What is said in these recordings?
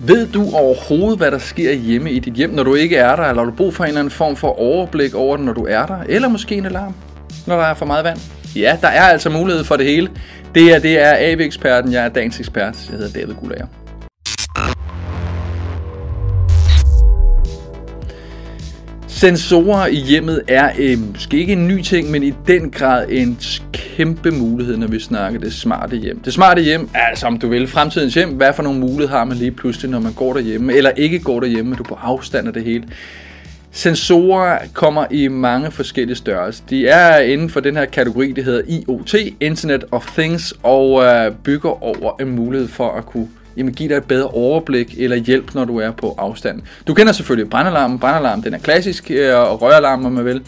Ved du overhovedet, hvad der sker hjemme i dit hjem, når du ikke er der, eller har du brug for en eller anden form for overblik over det, når du er der, eller måske en alarm, når der er for meget vand? Ja, der er altså mulighed for det hele. Det her, det er AV-eksperten, jeg er dagens ekspert, jeg hedder David Gulager. Sensorer i hjemmet er øh, måske ikke en ny ting, men i den grad en kæmpe mulighed, når vi snakker det smarte hjem. Det smarte hjem er altså, om du vil, fremtidens hjem. Hvad for nogle muligheder har man lige pludselig, når man går derhjemme, eller ikke går derhjemme, men du er på afstand af det hele. Sensorer kommer i mange forskellige størrelser. De er inden for den her kategori, det hedder IoT, Internet of Things, og øh, bygger over en mulighed for at kunne jamen, give dig et bedre overblik eller hjælp, når du er på afstand. Du kender selvfølgelig brandalarmen. Brandalarmen den er klassisk, øh, og røgalarmen, om man vil.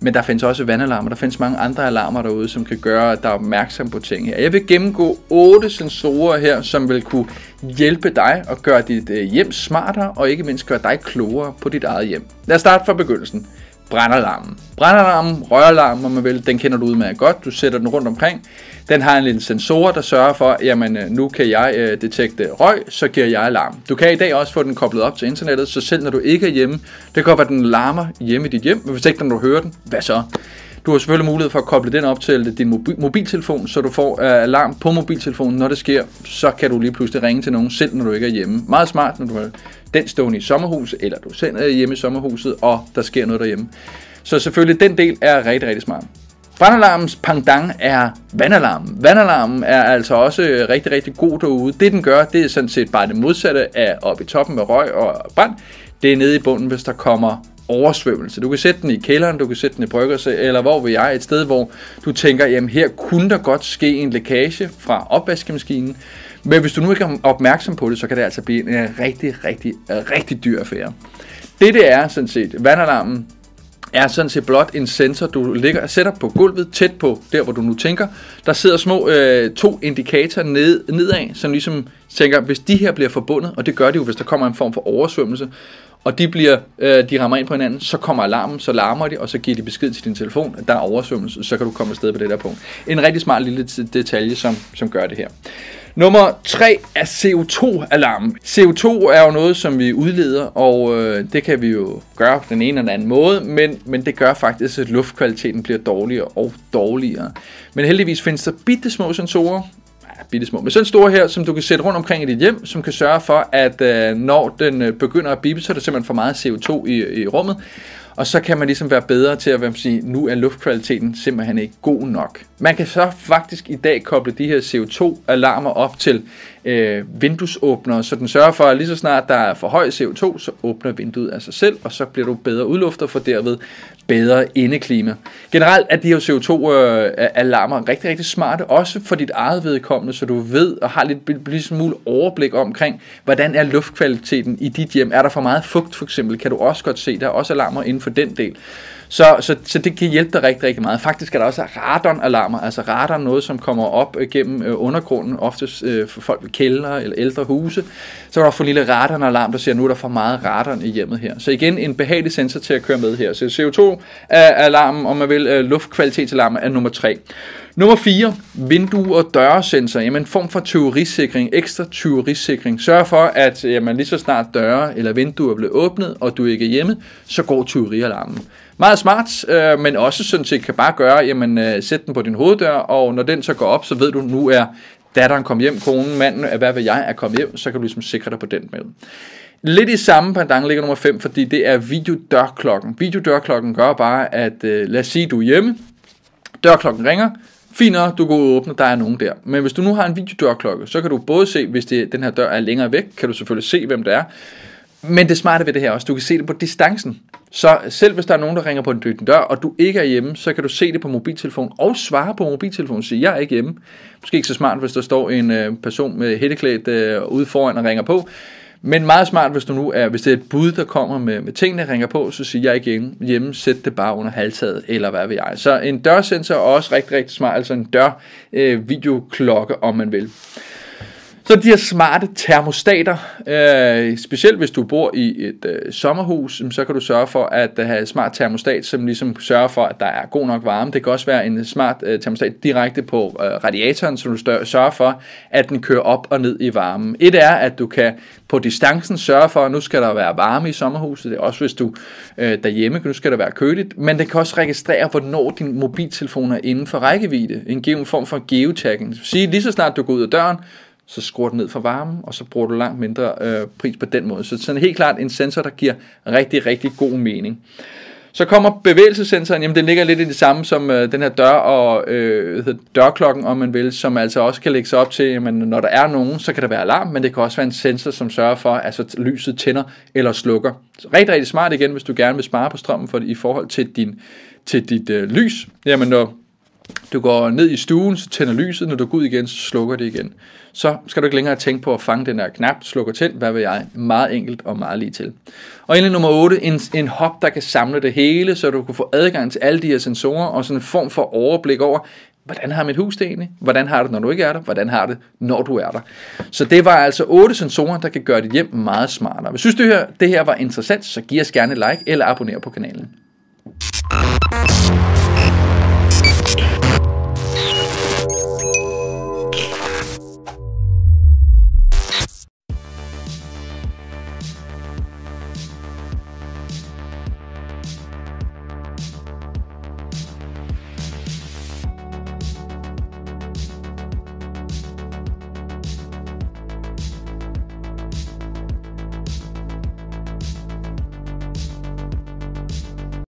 Men der findes også vandalarmer, der findes mange andre alarmer derude, som kan gøre dig opmærksom på ting her. Jeg vil gennemgå otte sensorer her, som vil kunne hjælpe dig og gøre dit øh, hjem smartere, og ikke mindst gøre dig klogere på dit eget hjem. Lad os starte fra begyndelsen brandalarmen. Brandalarmen, røralarmen, om man vil, den kender du udmærket godt. Du sætter den rundt omkring. Den har en lille sensor, der sørger for, jamen øh, nu kan jeg øh, detekte røg, så giver jeg alarm. Du kan i dag også få den koblet op til internettet, så selv når du ikke er hjemme, det kan godt være, at den larmer hjemme i dit hjem, men hvis ikke når du hører den, hvad så? Du har selvfølgelig mulighed for at koble den op til din mobiltelefon, så du får uh, alarm på mobiltelefonen. Når det sker, så kan du lige pludselig ringe til nogen, selv når du ikke er hjemme. Meget smart, når du har den stående i sommerhuset, eller du selv er hjemme i sommerhuset, og der sker noget derhjemme. Så selvfølgelig, den del er rigtig, rigtig smart. Brandalarmens pangdang er vandalarmen. Vandalarmen er altså også øh, rigtig, rigtig god derude. Det den gør, det er sådan set bare det modsatte af oppe i toppen med røg og brand. Det er nede i bunden, hvis der kommer oversvømmelse. Du kan sætte den i kælderen, du kan sætte den i bryggerse, eller hvor vil jeg, et sted, hvor du tænker, jamen her kunne der godt ske en lækage fra opvaskemaskinen, men hvis du nu ikke er opmærksom på det, så kan det altså blive en rigtig, rigtig, rigtig dyr affære. Det det er sådan set, vandalarmen er sådan set blot en sensor, du ligger, sætter på gulvet, tæt på der, hvor du nu tænker. Der sidder små øh, to indikatorer ned, nedad, som ligesom tænker, hvis de her bliver forbundet, og det gør de jo, hvis der kommer en form for oversvømmelse, og de, bliver, øh, de rammer ind på hinanden, så kommer alarmen, så larmer de, og så giver de besked til din telefon, at der er oversvømmelse, så kan du komme afsted på det der punkt. En rigtig smart lille detalje, som, som gør det her. Nummer 3 er CO2-alarm. CO2 er jo noget, som vi udleder, og øh, det kan vi jo gøre på den ene eller anden måde, men, men det gør faktisk, at luftkvaliteten bliver dårligere og dårligere. Men heldigvis findes der bitte små sensorer, bitte små, men sådan store her, som du kan sætte rundt omkring i dit hjem, som kan sørge for, at øh, når den øh, begynder at bippe, så er der simpelthen for meget CO2 i, i rummet, og så kan man ligesom være bedre til at hvad man siger, nu er luftkvaliteten simpelthen ikke god nok. Man kan så faktisk i dag koble de her CO2-alarmer op til øh, vinduesåbnere, så den sørger for, at lige så snart der er for høj CO2, så åbner vinduet af sig selv, og så bliver du bedre udlufter for derved bedre indeklima. Generelt er de her CO2-alarmer øh, rigtig, rigtig smarte, også for dit eget vedkommende, så du ved og har lidt, lidt smule overblik omkring, hvordan er luftkvaliteten i dit hjem. Er der for meget fugt for eksempel, kan du også godt se, der er også alarmer inden for den del. Så, så, så det kan hjælpe dig rigtig, rigtig meget. Faktisk er der også radon-alarmer, altså radon noget, som kommer op øh, gennem øh, undergrunden, oftest øh, for folk ved kældre eller ældre huse. Så er der for en lille radon-alarm, der siger, at nu er der for meget radon i hjemmet her. Så igen, en behagelig sensor til at køre med her. Så CO2-alarmen, om man vil, øh, luftkvalitetsalarmen er nummer 3. Nummer 4. Vindue- og døresensor. Jamen, form for tyverisikring, ekstra tyverisikring. Sørg for, at jamen, lige så snart døre eller vinduer bliver åbnet, og du ikke er hjemme, så går tyverialarmen. Meget smart, øh, men også sådan set kan bare gøre, jamen øh, sæt den på din hoveddør, og når den så går op, så ved du, nu er datteren kommet hjem, konen, manden, øh, hvad ved jeg, er kommet hjem, så kan du ligesom sikre dig på den måde. Lidt i samme pandang ligger nummer 5, fordi det er videodørklokken. Videodørklokken gør bare, at øh, lad os sige, du er hjemme, dørklokken ringer, Fint nok, du går og åbner, der er nogen der. Men hvis du nu har en videodørklokke, så kan du både se, hvis det, den her dør er længere væk, kan du selvfølgelig se, hvem det er. Men det smarte ved det her også, du kan se det på distancen. Så selv hvis der er nogen, der ringer på en dør, og du ikke er hjemme, så kan du se det på mobiltelefon og svare på mobiltelefonen og sige, jeg er ikke hjemme. Måske ikke så smart, hvis der står en øh, person med hætteklædt øh, ude foran og ringer på. Men meget smart, hvis du nu er, hvis det er et bud, der kommer med, med tingene, ringer på, så siger jeg ikke hjemme, hjemme, sæt det bare under halvtaget, eller hvad ved jeg. Så en dørsensor er også rigtig, rigtig smart, altså en dør øh, videoklokke, om man vil. Så de her smarte termostater, øh, specielt hvis du bor i et øh, sommerhus, så kan du sørge for at øh, have et smart termostat, som ligesom sørger for, at der er god nok varme. Det kan også være en smart øh, termostat direkte på øh, radiatoren, så du stør- sørger for, at den kører op og ned i varmen. Et er, at du kan på distancen sørge for, at nu skal der være varme i sommerhuset. Det er også hvis du øh, derhjemme, nu skal der være køligt. Men det kan også registrere, hvornår din mobiltelefon er inden for rækkevidde. En given form for geotagging. Det vil sige, lige så snart du går ud af døren, så skruer den ned for varmen, og så bruger du langt mindre øh, pris på den måde. Så sådan er helt klart en sensor, der giver rigtig, rigtig god mening. Så kommer bevægelsessensoren, jamen den ligger lidt i det samme som øh, den her dør og øh, dørklokken, om man vil, som altså også kan lægge sig op til, jamen, når der er nogen, så kan der være alarm, men det kan også være en sensor, som sørger for, at altså, lyset tænder eller slukker. Så rigtig, rigtig smart igen, hvis du gerne vil spare på strømmen for, i forhold til, din, til dit øh, lys. Jamen når du går ned i stuen, så tænder lyset, når du går ud igen, så slukker det igen. Så skal du ikke længere tænke på at fange den der knap, slukker tænd, hvad vil jeg, meget enkelt og meget lige til. Og endelig nummer 8, en, en hop, der kan samle det hele, så du kan få adgang til alle de her sensorer, og sådan en form for overblik over, hvordan har mit hus det egentlig? Hvordan har det, når du ikke er der? Hvordan har det, når du er der? Så det var altså otte sensorer, der kan gøre dit hjem meget smartere. Hvis du synes, det her, det her var interessant, så giv os gerne et like eller abonner på kanalen.